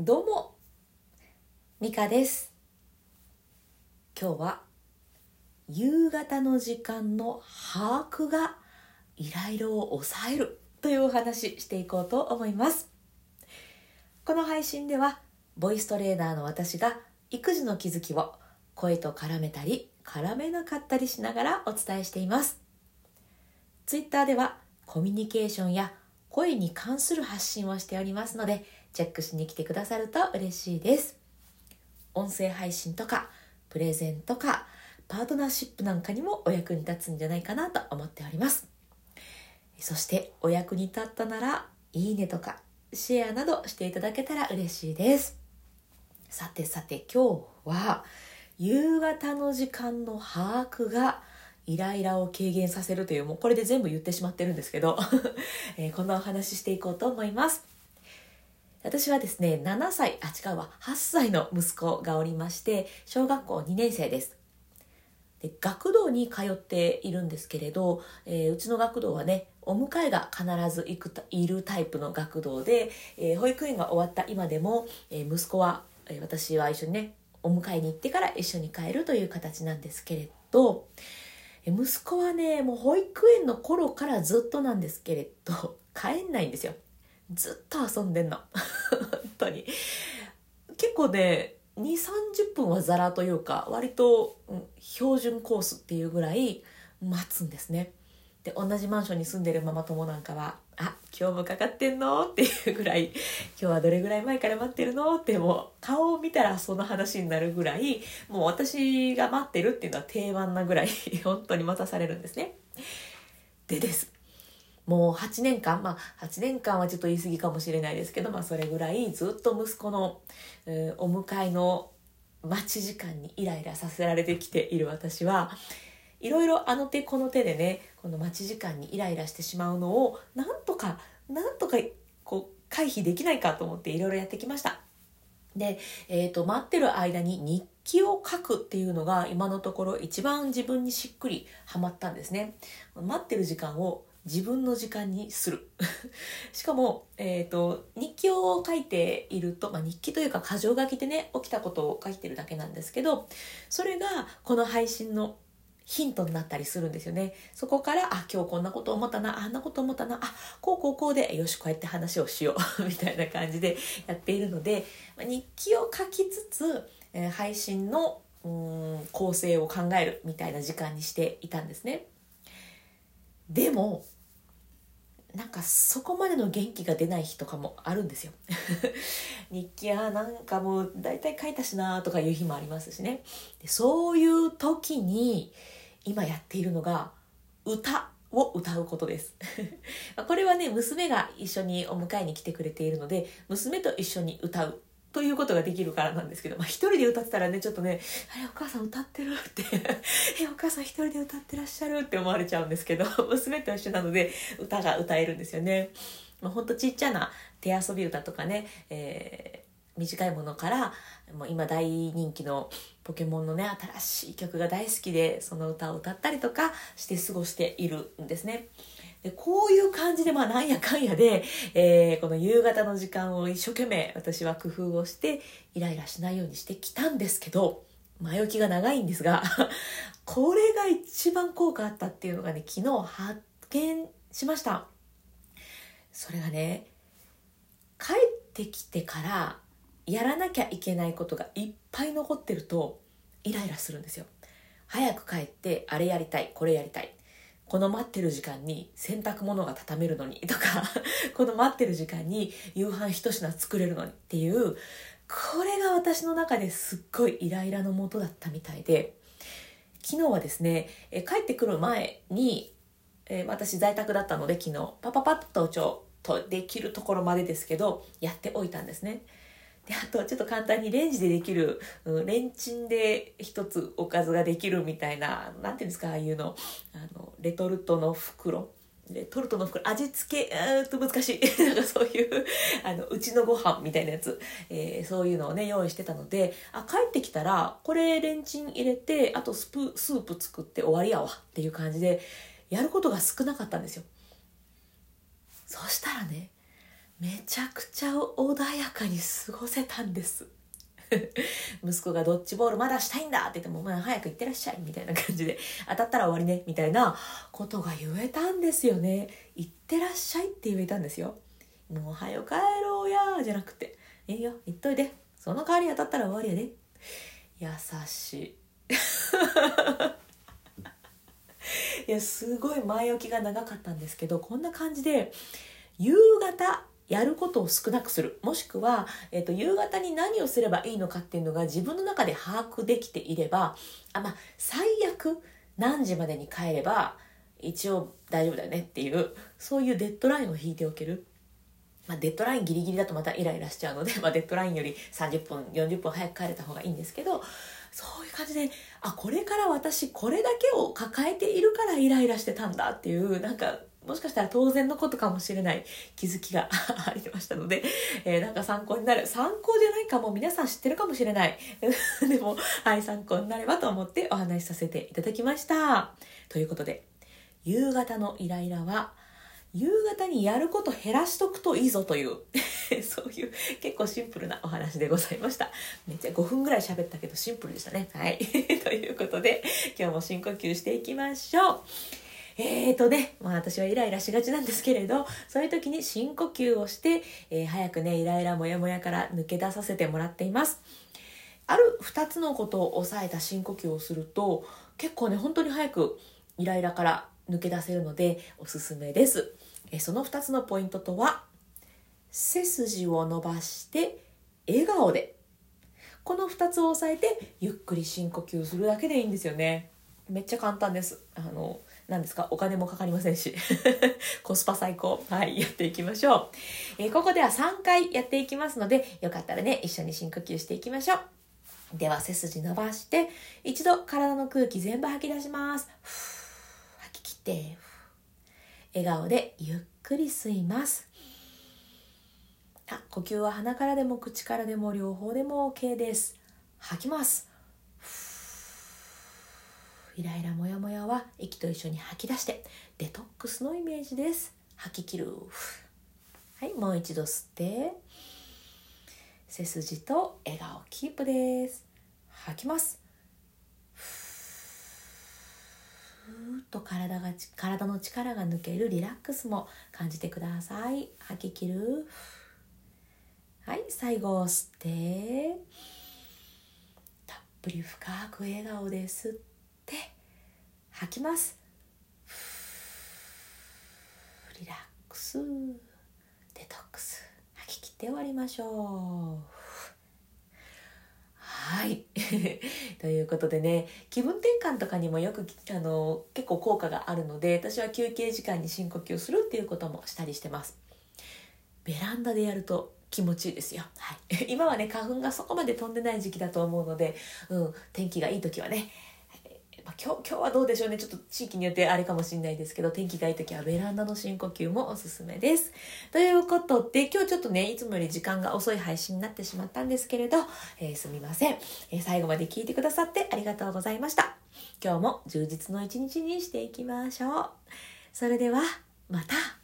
どうもミカです。今日は夕方の時間の把握がイライラを抑えるというお話していこうと思います。この配信ではボイストレーナーの私が育児の気づきを声と絡めたり絡めなかったりしながらお伝えしています。ツイッターではコミュニケーションや声に関する発信をしておりますのでチェックしに来てくださると嬉しいです。音声配信とかプレゼンとかパートナーシップなんかにもお役に立つんじゃないかなと思っております。そしてお役に立ったならいいねとかシェアなどしていただけたら嬉しいです。さてさて今日は夕方の時間の把握がイライラを軽減させるというもうこれで全部言ってしまってるんですけど、えー、こんなお話ししていこうと思います。私はですね7歳あ違うわ。8歳の息子がおりまして小学校2年生です。で学童に通っているんですけれど、えー、うちの学童はねお迎えが必ず行くいるタイプの学童で、えー、保育園が終わった今でも、えー、息子は、え私は一緒にねお迎えに行ってから一緒に帰るという形なんですけれどえ息子はねもう保育園の頃からずっとなんですけれど 帰んないんですよ。ずっと遊んでんの 本当に結構ね2 3 0分はザラというか割と、うん、標準コースっていうぐらい待つんですねで同じマンションに住んでるママ友なんかは「あ今日もかかってんの?」っていうぐらい「今日はどれぐらい前から待ってるの?」ってもう顔を見たらその話になるぐらいもう私が待ってるっていうのは定番なぐらい 本当に待たされるんですね。でですもう8年間まあ8年間はちょっと言い過ぎかもしれないですけどまあそれぐらいずっと息子の、え、お迎えの待ち時間にイライラさせられてきている私はいろいろあの手この手でねこの待ち時間にイライラしてしまうのをなんとかなんとかこう回避できないかと思っていろいろやってきました。で、えーと、待ってる間に日記を書くっていうのが今のところ一番自分にしっくりはまったんですね。待ってる時間を自分の時間にする しかも、えーと、日記を書いていると、まあ、日記というか箇条書きでね起きたことを書いてるだけなんですけどそれがこの配信のヒントになったりするんですよね。そこから、あ、今日こんなこと思ったな、あんなこと思ったな、あ、こうこうこうで、よし、こうやって話をしよう みたいな感じでやっているので、日記を書きつつ、えー、配信のうん構成を考えるみたいな時間にしていたんですね。でも、なんかそこまでの元気が出ない日とかもあるんですよ。日記はなんかもう大体書いたしなとかいう日もありますしね。でそういう時に今やっているのが歌を歌うことです。これはね娘が一緒にお迎えに来てくれているので娘と一緒に歌うということができるからなんですけど、まあ、一人で歌ってたらねちょっとね「あれお母さん歌ってる」って「えお母さん一人で歌ってらっしゃる」って思われちゃうんですけど 娘と一緒なので歌が歌えるんですよね。まあ、ほんとちっちゃな手遊び歌とかね、えー、短いものからもう今大人気のポケモンのね新しい曲が大好きでその歌を歌ったりとかして過ごしているんですね。でこういう感じでまあなんやかんやで、えー、この夕方の時間を一生懸命私は工夫をしてイライラしないようにしてきたんですけど前置きが長いんですが これが一番効果あったっていうのがね昨日発見しました。それがね帰ってきてからやらなきゃいけないことがいっぱい残ってるとイライラするんですよ。早く帰ってあれやりたいこれやりたい。この待ってる時間に洗濯物が畳めるのにとか この待ってる時間に夕飯一品作れるのにっていうこれが私の中ですっごいイライラのもとだったみたいで昨日はですねえ帰ってくる前に、え、私在宅だったので昨日パパパッとちょとできるところまでですけどやっておいたんですね。であとちょっと簡単にレンジでできる、うん、レンチンで一つおかずができるみたいな何ていうんですかああいうの。あのレトルトの袋。レトルトの袋。味付けあと難しい。なんかそういうあのうちのご飯みたいなやつ、えー、そういうのをね用意してたので。あ帰ってきたらこれレンチン入れてあとスプスープ作って終わりやわ。っていう感じでやることが少なかったんですよ。そしたらねめちゃくちゃ穏やかに過ごせたんです。息子がドッジボールまだしたいんだって言っても、まあ、早く行ってらっしゃいみたいな感じで当たったら終わりねみたいなことが言えたんですよね。行ってらっしゃいって言えたんですよ。もう早く帰ろうやじゃなくて。いいよ行っといて。その代わり当たったら終わりやで。優しい。いやすごい前置きが長かったんですけどこんな感じで夕方やることを少なくするもしくは、えーと、夕方に何をすればいいのかっていうのが自分の中で把握できていればあまあ最悪何時までに帰れば一応大丈夫だよねっていうそういうデッドラインを引いておける。まあ、デッドラインギリギリだとまたイライラしちゃうので、まあ、デッドラインより30分40分早く帰れた方がいいんですけどそういう感じであこれから私これだけを抱えているからイライラしてたんだっていうなんかもしかしたら当然のことかもしれない気づきが ありましたので、えー、なんか参考になる。参考じゃないかも皆さん知ってるかもしれない。でも、はい、参考になればと思ってお話しさせていただきました。ということで、夕方のイライラは、夕方にやること減らしとくといいぞという そういう結構シンプルなお話でございました。めっちゃ5分ぐらい喋ったけどシンプルでしたね。はい。ということで、今日も深呼吸していきましょう。えーとね、まあ私はイライラしがちなんですけれど、そういう時に深呼吸をして、えー、早くね、イライラモヤモヤから抜け出させてもらっています。ある2つのことを抑えた深呼吸をすると、結構ね、本当に早くイライラから抜け出せるのでおすすめです。えその2つのポイントとは、背筋を伸ばして笑顔で。この2つを押さえてゆっくり深呼吸するだけでいいんですよね。めっちゃ簡単です。あの、何ですか？お金もかかりませんし。コスパ最高。はい。やっていきましょう、えー、ここでは3回やっていきますのでよかったらね一緒に深呼吸していきましょう。では背筋伸ばして一度体の空気全部吐き出します。吐き切って。笑顔でゆっくり吸います。あ呼吸は鼻からでも口からでも両方でも OK です。吐きます。イライラモヤモヤは息と一緒に吐き出してデトックスのイメージです。吐き切る。はいもう一度吸って。背筋と笑顔キープです。吐きます。ふーっと体が体の力が抜けるリラックスも感じてください。吐き切る。はい最後吸って。たっぷり深く笑顔で吸ってって。吐きます。リラックス。デトックス。吐き切って終わりましょう。はい。ということでね気分転換とかにもよくあの結構効果があるので私は休憩時間に深呼吸するっていうこともしたりしてます。ベランダでやると気持ちいいですよ。はい。今はね、花粉がそこまで飛んでない時期だと思うので、うん、天気がいい時はね、まあ、今日今日はどうでしょうねちょっと地域によってあれかもしれないですけど天気がいい時はベランダの深呼吸もおすすめです。ということで今日ちょっとねいつもより時間が遅い配信になってしまったんですけれど、えー、すみません、えー、最後まで聞いてくださってありがとうございました。今日も充実の一日にしていきましょう。それではまた。